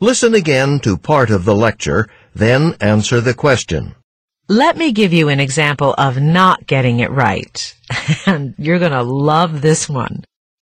Listen again to part of the lecture, then answer the question. Let me give you an example of not getting it right. And you're going to love this one.